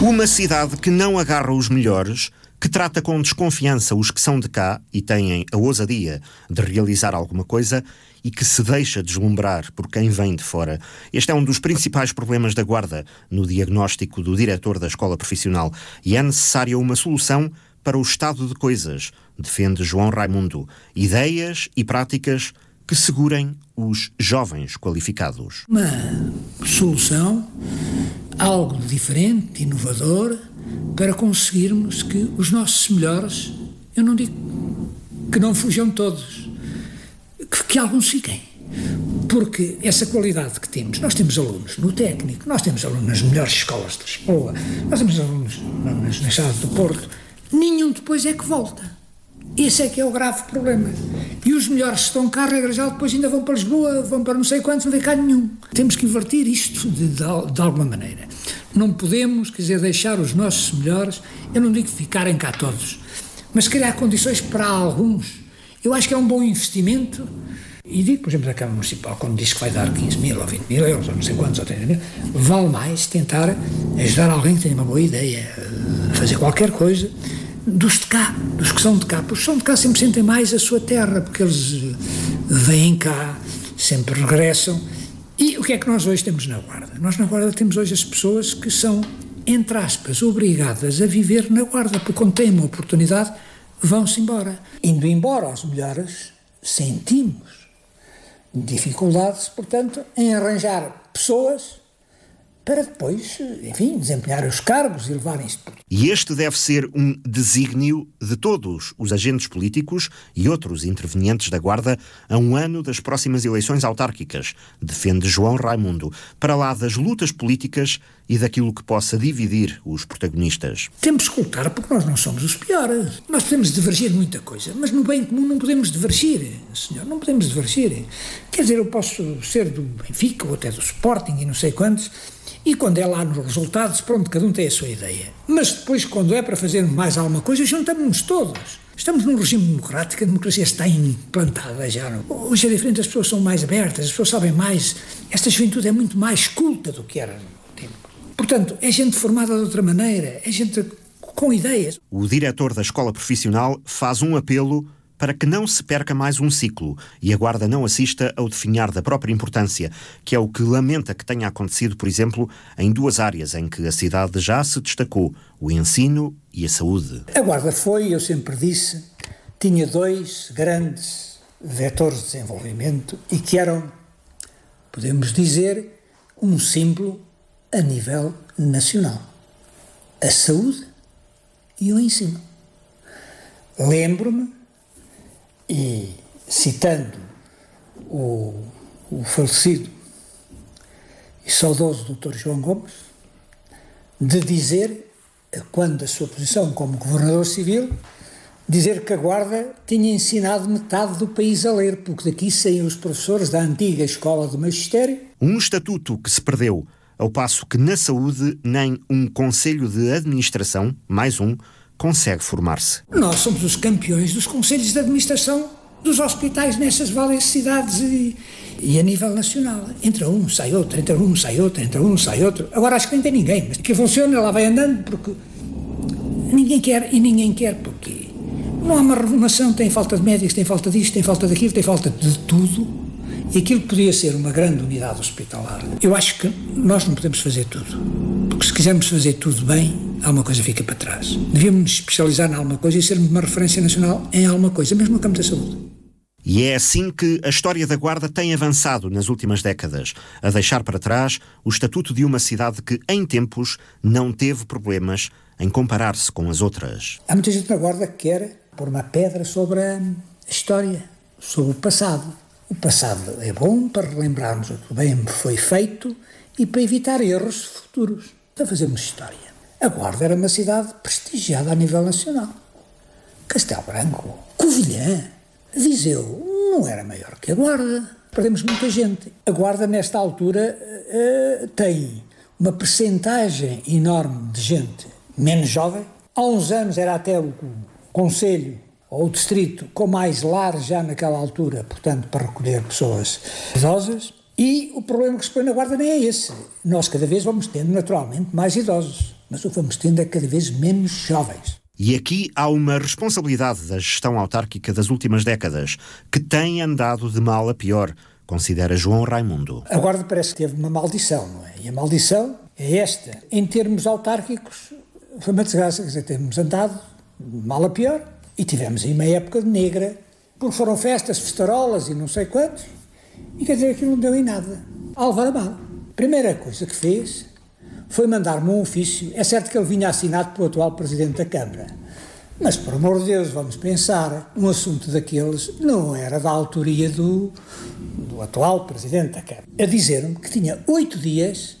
Uma cidade que não agarra os melhores, que trata com desconfiança os que são de cá e têm a ousadia de realizar alguma coisa e que se deixa deslumbrar por quem vem de fora. Este é um dos principais problemas da Guarda no diagnóstico do diretor da escola profissional e é necessária uma solução para o estado de coisas, defende João Raimundo. Ideias e práticas que segurem os jovens qualificados. Uma solução, algo diferente, inovador, para conseguirmos que os nossos melhores, eu não digo que não fujam todos, que, que alguns fiquem. Porque essa qualidade que temos, nós temos alunos no técnico, nós temos alunos nas melhores escolas de Lisboa, nós temos alunos nas salas do Porto, nenhum depois é que volta. Esse é que é o grave problema. E os melhores estão cá, regra geral, depois ainda vão para Lisboa, vão para não sei quantos, não vem cá nenhum. Temos que invertir isto de, de, de, alguma maneira. Não podemos, quer dizer, deixar os nossos melhores, eu não digo ficarem cá todos, mas criar condições para alguns. Eu acho que é um bom investimento. E digo, por exemplo, a Câmara Municipal, quando diz que vai dar 15 mil ou 20 mil euros, ou não sei quantos, ou 30 mil, vale mais tentar ajudar alguém que tenha uma boa ideia, fazer qualquer coisa dos de cá, dos que são de cá. Os que são de cá sempre sentem mais a sua terra, porque eles eh, vêm cá, sempre regressam. E o que é que nós hoje temos na Guarda? Nós na Guarda temos hoje as pessoas que são, entre aspas, obrigadas a viver na Guarda, porque quando têm uma oportunidade, vão-se embora. Indo embora aos melhores, sentimos dificuldades, portanto, em arranjar pessoas para depois, enfim, desempenhar os cargos e levarem isto. E este deve ser um desígnio de todos os agentes políticos e outros intervenientes da Guarda a um ano das próximas eleições autárquicas, defende João Raimundo, para lá das lutas políticas e daquilo que possa dividir os protagonistas. Temos que lutar porque nós não somos os piores. Nós podemos divergir muita coisa, mas no bem comum não podemos divergir, senhor, não podemos divergir. Quer dizer, eu posso ser do Benfica ou até do Sporting e não sei quantos e quando é lá nos resultados, pronto, cada um tem a sua ideia. Mas depois, quando é para fazer mais alguma coisa, juntamos-nos todos. Estamos num regime democrático, a democracia está implantada já. Hoje é diferente, as pessoas são mais abertas, as pessoas sabem mais. Esta juventude é muito mais culta do que era no tempo. Portanto, é gente formada de outra maneira, é gente com ideias. O diretor da escola profissional faz um apelo para que não se perca mais um ciclo e a Guarda não assista ao definhar da própria importância, que é o que lamenta que tenha acontecido, por exemplo, em duas áreas em que a cidade já se destacou: o ensino e a saúde. A Guarda foi, eu sempre disse, tinha dois grandes vetores de desenvolvimento e que eram, podemos dizer, um símbolo a nível nacional: a saúde e o ensino. Lembro-me e citando o, o falecido e saudoso Dr. João Gomes, de dizer, quando a sua posição como governador civil, dizer que a Guarda tinha ensinado metade do país a ler, porque daqui saíam os professores da antiga escola do magistério. Um estatuto que se perdeu, ao passo que na saúde nem um conselho de administração, mais um, consegue formar-se. Nós somos os campeões dos conselhos de administração dos hospitais nessas várias cidades e, e, a nível nacional. Entra um, sai outro, entra um, sai outro, entra um, sai outro. Agora acho que não tem ninguém, mas que funciona, lá vai andando porque ninguém quer e ninguém quer porque não há uma renovação, tem falta de médicos, tem falta disto, tem falta daquilo, tem falta de tudo. E aquilo podia ser uma grande unidade hospitalar. Eu acho que nós não podemos fazer tudo. Porque se quisermos fazer tudo bem, alguma coisa fica para trás. Devíamos nos especializar em alguma coisa e sermos uma referência nacional em alguma coisa, mesmo no campo da saúde. E é assim que a história da Guarda tem avançado nas últimas décadas, a deixar para trás o estatuto de uma cidade que, em tempos, não teve problemas em comparar-se com as outras. Há muita gente na Guarda que quer pôr uma pedra sobre a história, sobre o passado. O passado é bom para relembrarmos o que bem foi feito e para evitar erros futuros, para fazermos história. A Guarda era uma cidade prestigiada a nível nacional. Castelo Branco, Covilhã, Viseu não era maior que a Guarda. Perdemos muita gente. A Guarda, nesta altura, uh, tem uma percentagem enorme de gente menos jovem. Há uns anos era até o Conselho ou o distrito com mais lar já naquela altura, portanto, para recolher pessoas idosas. E o problema que se põe na guarda nem é esse. Nós cada vez vamos tendo, naturalmente, mais idosos. Mas o vamos tendo é cada vez menos jovens. E aqui há uma responsabilidade da gestão autárquica das últimas décadas, que tem andado de mal a pior, considera João Raimundo. A Guarda parece que teve uma maldição, não é? E a maldição é esta. Em termos autárquicos, foi uma desgraça, quer dizer, temos andado de mal a pior e tivemos aí uma época negra, porque foram festas, festarolas e não sei quantos, e quer dizer, aquilo não deu em nada. Álvaro Amado, primeira coisa que fez foi mandar-me um ofício. É certo que ele vinha assinado pelo atual Presidente da Câmara. Mas, por amor de Deus, vamos pensar, um assunto daqueles não era da autoria do, do atual Presidente da Câmara. A dizer-me que tinha oito dias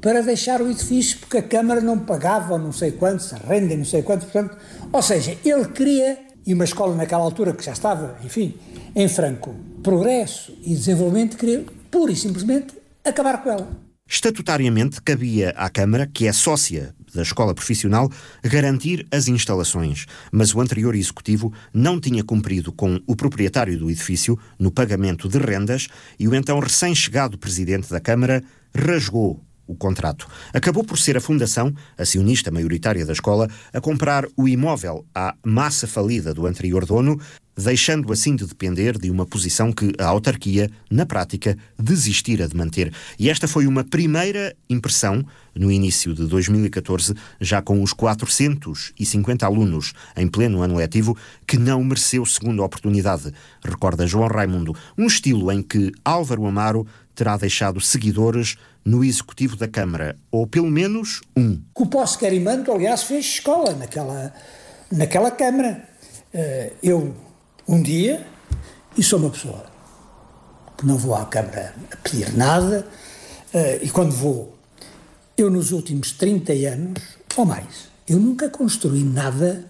para deixar o edifício porque a Câmara não pagava não sei quantos, a renda não sei quantos, portanto, ou seja, ele queria, e uma escola naquela altura que já estava, enfim, em franco progresso e desenvolvimento, queria pura e simplesmente acabar com ela. Estatutariamente, cabia à Câmara, que é sócia da escola profissional, garantir as instalações, mas o anterior executivo não tinha cumprido com o proprietário do edifício no pagamento de rendas e o então recém-chegado presidente da Câmara rasgou o contrato. Acabou por ser a Fundação, acionista maioritária da escola, a comprar o imóvel à massa falida do anterior dono, deixando assim de depender de uma posição que a autarquia, na prática, desistira de manter. E esta foi uma primeira impressão no início de 2014, já com os 450 alunos em pleno ano letivo, que não mereceu segunda oportunidade, recorda João Raimundo, um estilo em que Álvaro Amaro terá deixado seguidores no executivo da Câmara, ou pelo menos um. O Posse Querimando, aliás, fez escola naquela, naquela Câmara. Eh, eu um dia, e sou uma pessoa que não vou à Câmara a pedir nada, uh, e quando vou, eu nos últimos 30 anos, ou mais, eu nunca construí nada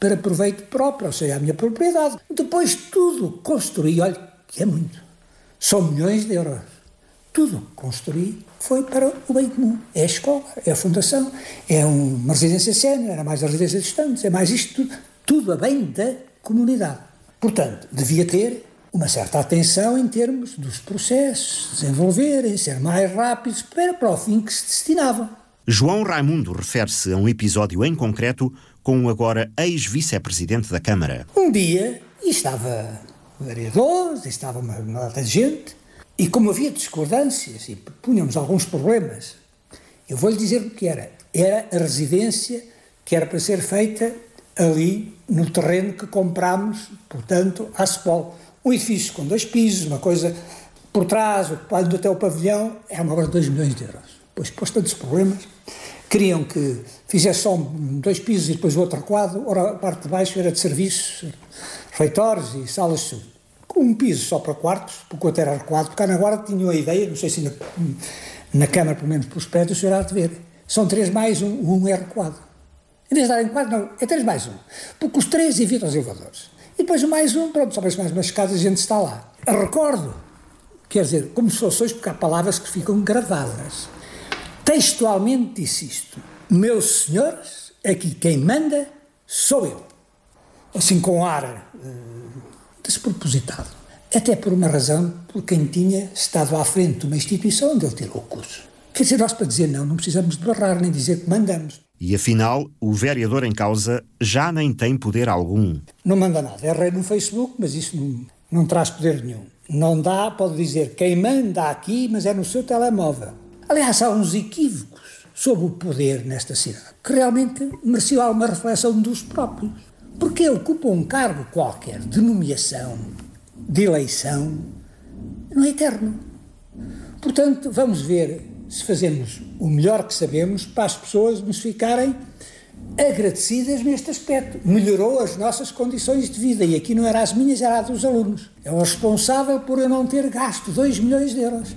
para proveito próprio, ou seja, a minha propriedade. Depois tudo construí, olha, que é muito, são milhões de euros. Tudo construí foi para o bem comum. É a escola, é a fundação, é uma residência sénior, é mais a residência de estudantes, é mais isto tudo, tudo a bem da comunidade. Portanto, devia ter uma certa atenção em termos dos processos, desenvolverem, ser mais rápidos, para, para o fim que se destinavam. João Raimundo refere-se a um episódio em concreto com o agora ex-vice-presidente da Câmara. Um dia, e estava vereadores, estava uma, uma de gente, e como havia discordâncias e punhamos alguns problemas, eu vou-lhe dizer o que era. Era a residência que era para ser feita ali no terreno que comprámos, portanto, à Spol. Um edifício com dois pisos, uma coisa por trás, ocupado até o pavilhão, é uma obra de 2 milhões de euros. Pois, pôs tantos problemas, queriam que fizesse só dois pisos e depois o outro quadro, ora a parte de baixo era de serviços, refeitórios e salas de. Com um piso só para quartos, porque o outro era quadro, porque na guarda tinham a ideia, não sei se na, na Câmara, pelo menos pelos prédios, o senhor há de ver, são três mais um, um R quadro. Em vez de darem quatro, não, é três mais um. Porque os três evitam os elevadores. E depois o mais um, pronto, só mais umas escadas e a gente está lá. Eu recordo, quer dizer, como se fosse hoje, porque há palavras que ficam gravadas. Textualmente disse isto: Meus senhores, aqui quem manda sou eu. Assim com ar uh, despropositado. Até por uma razão por quem tinha estado à frente de uma instituição onde ele tirou o curso. Quer dizer, nós para dizer não, não precisamos de barrar nem dizer que mandamos. E afinal, o vereador em causa já nem tem poder algum. Não manda nada. É rei no Facebook, mas isso não, não traz poder nenhum. Não dá, pode dizer, quem manda aqui, mas é no seu telemóvel. Aliás, há uns equívocos sobre o poder nesta cidade que realmente mereciam alguma reflexão dos próprios. Porque ele ocupa um cargo qualquer de nomeação, de eleição, não é eterno. Portanto, vamos ver se fazemos o melhor que sabemos para as pessoas nos ficarem agradecidas neste aspecto. Melhorou as nossas condições de vida e aqui não era as minhas, era as dos alunos. É o responsável por eu não ter gasto 2 milhões de euros,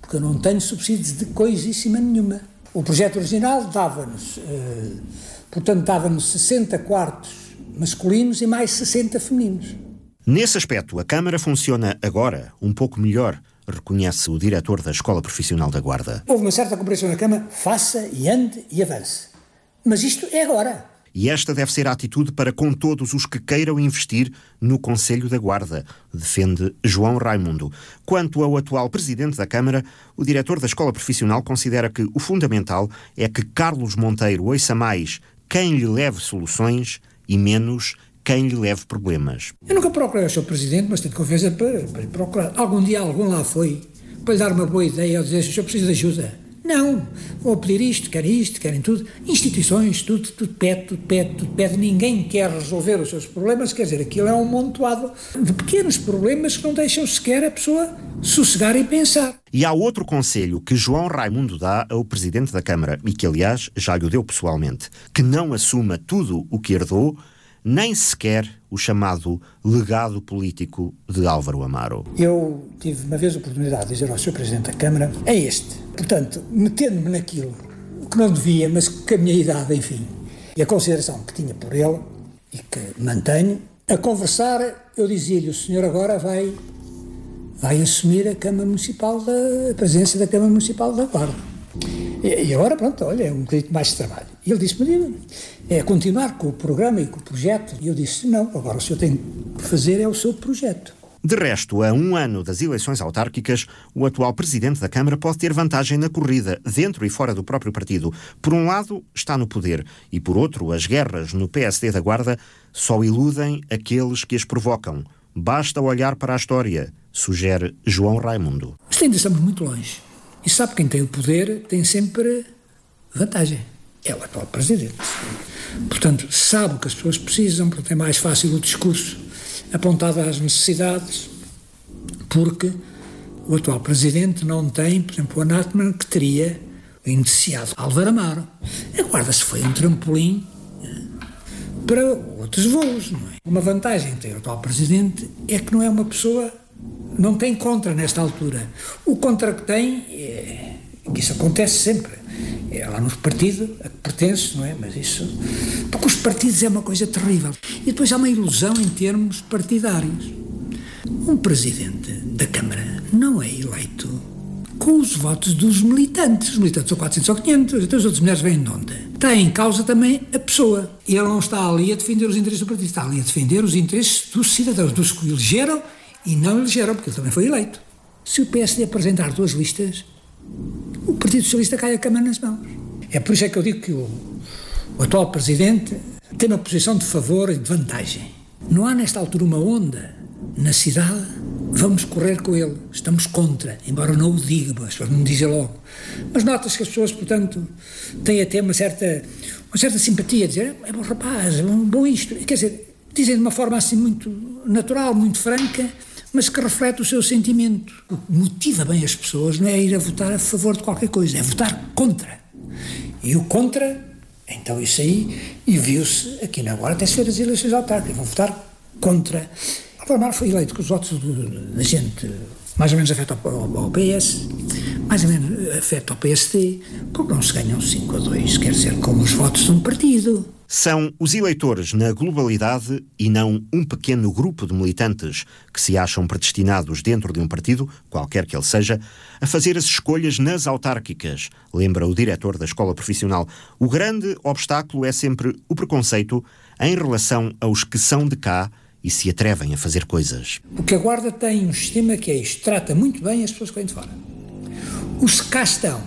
porque eu não tenho subsídios de coisíssima nenhuma. O projeto original dava-nos, eh, portanto, dava-nos 60 quartos masculinos e mais 60 femininos. Nesse aspecto, a Câmara funciona agora um pouco melhor reconhece o diretor da Escola Profissional da Guarda. Houve uma certa compreensão na Câmara, faça e ande e avance. Mas isto é agora. e esta deve ser a atitude para com todos os que queiram investir no Conselho da Guarda, defende João Raimundo. Quanto ao atual presidente da Câmara, o diretor da Escola Profissional considera que o fundamental é que Carlos Monteiro ouça mais quem lhe leve soluções e menos quem lhe leve problemas. Eu nunca procurei o seu presidente, mas tenho confiança para, para procurar. Algum dia algum lá foi para lhe dar uma boa ideia ou dizer: o senhor precisa de ajuda. Não, vou pedir isto, querem isto, querem tudo. Instituições, tudo, tudo pede, tudo pede, tudo pede. Ninguém quer resolver os seus problemas, quer dizer, aquilo é um montoado de pequenos problemas que não deixam sequer a pessoa sossegar e pensar. E há outro conselho que João Raimundo dá ao Presidente da Câmara, e que, aliás, já lhe deu pessoalmente, que não assuma tudo o que herdou, nem sequer o chamado legado político de Álvaro Amaro. Eu tive uma vez a oportunidade de dizer ao Sr. Presidente da Câmara: é este. Portanto, metendo-me naquilo que não devia, mas com a minha idade, enfim, e a consideração que tinha por ele e que mantenho, a conversar, eu dizia-lhe: o senhor agora vai, vai assumir a Câmara Municipal da a presidência da Câmara Municipal da Guarda. E, e agora, pronto, olha, é um bocadinho mais de trabalho. E ele disse-me, é continuar com o programa e com o projeto. E eu disse, não, agora o senhor tem que fazer é o seu projeto. De resto, a um ano das eleições autárquicas, o atual presidente da Câmara pode ter vantagem na corrida, dentro e fora do próprio partido. Por um lado, está no poder, e por outro, as guerras no PSD da Guarda só iludem aqueles que as provocam. Basta olhar para a história, sugere João Raimundo. Mas ainda estamos muito longe. E sabe quem tem o poder tem sempre vantagem. É o atual presidente. Portanto, sabe o que as pessoas precisam, portanto é mais fácil o discurso apontado às necessidades, porque o atual presidente não tem, por exemplo, o anátema que teria indiciado Álvaro Amaro. A guarda-se foi um trampolim eh, para outros voos, não é? Uma vantagem de ter o atual presidente é que não é uma pessoa não tem contra nesta altura. O contra que tem, é, que isso acontece sempre, é lá nos partidos a que pertence, não é? Mas isso. Porque os partidos é uma coisa terrível. E depois há uma ilusão em termos partidários. Um presidente da Câmara não é eleito com os votos dos militantes. Os militantes são 400 ou 500, então as outras mulheres vêm de onde? Está em causa também a pessoa. E ele não está ali a defender os interesses do partido, está ali a defender os interesses dos cidadãos, dos que o elegeram e não elegeram, porque ele também foi eleito. Se o PSD apresentar duas listas, o Partido Socialista cai a cama nas mãos. É por isso é que eu digo que o, o atual presidente tem uma posição de favor e de vantagem. Não há nesta altura uma onda na cidade, vamos correr com ele, estamos contra, embora não o diga, mas não dizem logo. Mas nota-se que as pessoas, portanto, têm até uma certa, uma certa simpatia, dizer, é bom rapaz, é bom isto. Quer dizer, dizem de uma forma assim muito natural, muito franca, mas que reflete o seu sentimento. O que motiva bem as pessoas não é ir a votar a favor de qualquer coisa, é votar contra. E o contra, então isso aí, e viu-se aqui na Guarda até ser as eleições autárquicas, vão votar contra. Álvaro foi eleito com os votos da gente mais ou menos afeta ao, PS, mais ou menos afeta ao PSD, porque não se ganham 5 a 2, quer dizer, como os votos de um partido. São os eleitores na globalidade e não um pequeno grupo de militantes que se acham predestinados dentro de um partido, qualquer que ele seja, a fazer as escolhas nas autárquicas, lembra o diretor da escola profissional. O grande obstáculo é sempre o preconceito em relação aos que são de cá e se atrevem a fazer coisas. Porque a Guarda tem um sistema que é isto, trata muito bem as pessoas que vêm de fora. Os que cá estão,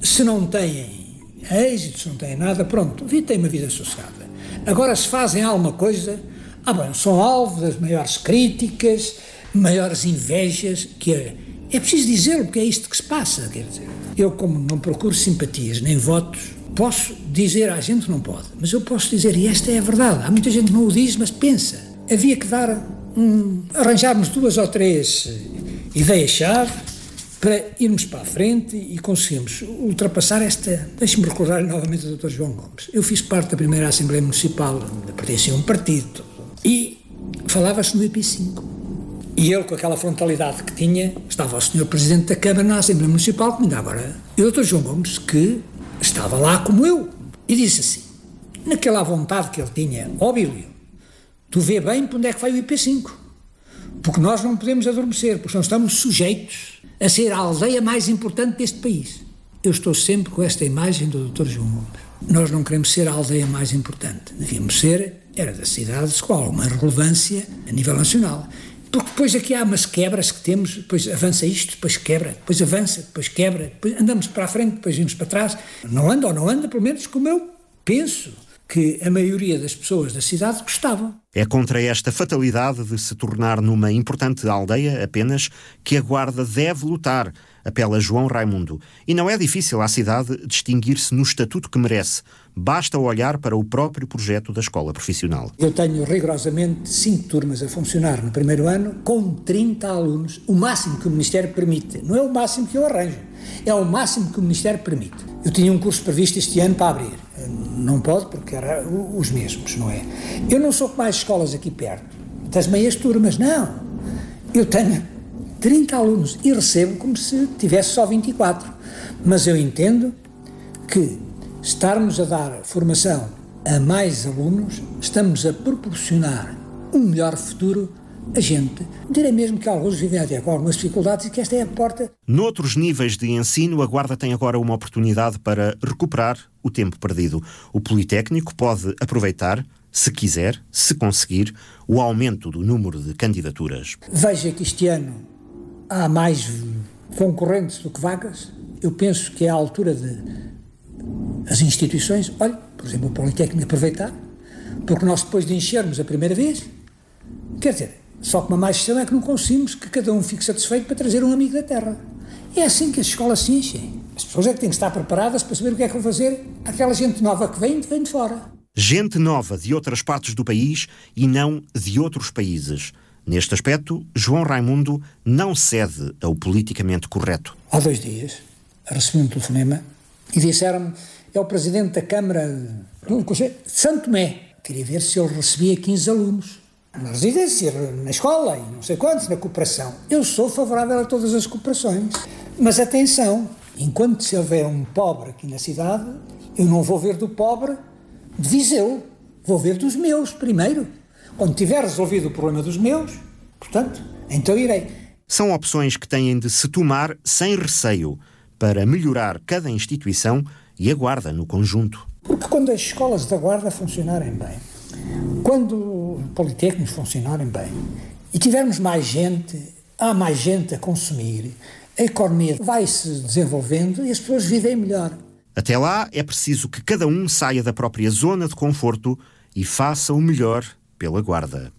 se não têm êxito, se não têm nada, pronto, têm uma vida sossegada. Agora, se fazem alguma coisa, ah, bem, são alvo das maiores críticas, maiores invejas, que é, é preciso dizê-lo, porque é isto que se passa, quer dizer. Eu, como não procuro simpatias nem votos, posso dizer à gente não pode, mas eu posso dizer, e esta é a verdade, há muita gente que não o diz, mas pensa havia que dar um, arranjarmos duas ou três ideias-chave para irmos para a frente e conseguirmos ultrapassar esta. Deixe-me recordar novamente o Dr. João Gomes. Eu fiz parte da primeira Assembleia Municipal, pertencia a um partido, e falava-se no IP5. E ele, com aquela frontalidade que tinha, estava o Sr. Presidente da Câmara na Assembleia Municipal, como ainda agora, e o Dr. João Gomes, que estava lá como eu, e disse assim, naquela vontade que ele tinha, óbvio, tu vê bem para onde é que vai o IP5. Porque nós não podemos adormecer, porque nós estamos sujeitos a ser a aldeia mais importante deste país. Eu estou sempre com esta imagem do Dr. João Gomes. Nós não queremos ser a aldeia mais importante. Devíamos ser, era das cidades com alguma relevância a nível nacional. Porque depois aqui há umas quebras que temos, depois avança isto, depois quebra, depois avança, depois quebra, depois andamos para a frente, depois vimos para trás. Não anda ou não anda, pelo menos como eu penso que a maioria das pessoas da cidade gostavam. É contra esta fatalidade de se tornar numa importante aldeia apenas que a Guarda deve lutar, apela João Raimundo. E não é difícil à cidade distinguir-se no estatuto que merece. Basta olhar para o próprio projeto da escola profissional. Eu tenho rigorosamente cinco turmas a funcionar no primeiro ano, com 30 alunos, o máximo que o Ministério permite. Não é o máximo que eu arranjo, é o máximo que o Ministério permite. Eu tinha um curso previsto este ano para abrir. Não pode, porque eram os mesmos, não é? Eu não sou mais escolas aqui perto, das meias turmas, não. Eu tenho 30 alunos e recebo como se tivesse só 24. Mas eu entendo que estarmos a dar formação a mais alunos, estamos a proporcionar um melhor futuro a gente. Direi mesmo que alguns vivem até com algumas dificuldades e que esta é a porta. Noutros níveis de ensino, a Guarda tem agora uma oportunidade para recuperar o tempo perdido. O Politécnico pode aproveitar se quiser, se conseguir, o aumento do número de candidaturas. Veja que este ano há mais concorrentes do que vagas. Eu penso que é a altura de as instituições, olha, por exemplo, o Politécnico aproveitar, porque nós depois de enchermos a primeira vez, quer dizer, só que uma mais questão é que não conseguimos que cada um fique satisfeito para trazer um amigo da terra. É assim que as escolas se enchem. As pessoas é que têm que estar preparadas para saber o que é que vão fazer aquela gente nova que vem, vem de fora. Gente nova de outras partes do país e não de outros países. Neste aspecto, João Raimundo não cede ao politicamente correto. Há dois dias recebi um telefonema e disseram-me: é o presidente da Câmara de Santo Tomé. Queria ver se ele recebia 15 alunos na residência, na escola e não sei quantos, na cooperação. Eu sou favorável a todas as cooperações. Mas atenção, enquanto se houver um pobre aqui na cidade, eu não vou ver do pobre de Viseu, vou ver dos meus primeiro. Quando tiver resolvido o problema dos meus, portanto, então irei. São opções que têm de se tomar sem receio para melhorar cada instituição e a Guarda no conjunto. Porque quando as escolas da Guarda funcionarem bem, quando politécnicos funcionarem bem e tivermos mais gente, há mais gente a consumir, a economia vai se desenvolvendo e as pessoas vivem melhor. Até lá é preciso que cada um saia da própria zona de conforto e faça o melhor pela Guarda.